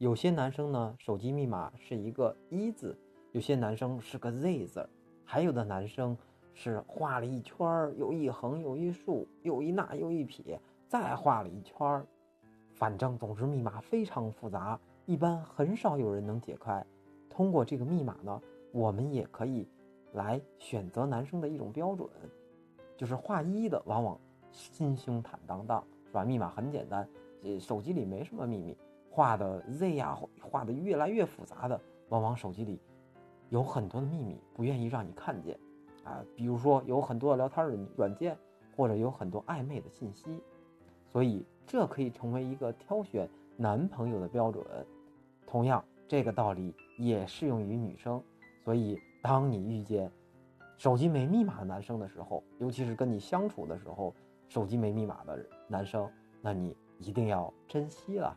有些男生呢，手机密码是一个一字，有些男生是个 Z 字，还有的男生是画了一圈儿，有一横，有一竖，有一捺，有一撇，再画了一圈。反正总之密码非常复杂，一般很少有人能解开。通过这个密码呢，我们也可以来选择男生的一种标准，就是画一的往往心胸坦荡荡，是吧？密码很简单，手机里没什么秘密。画的 Z 呀，画的越来越复杂的，往往手机里有很多的秘密，不愿意让你看见，啊，比如说有很多的聊天软软件，或者有很多暧昧的信息，所以这可以成为一个挑选男朋友的标准。同样，这个道理也适用于女生。所以，当你遇见手机没密码的男生的时候，尤其是跟你相处的时候，手机没密码的男生，那你一定要珍惜了。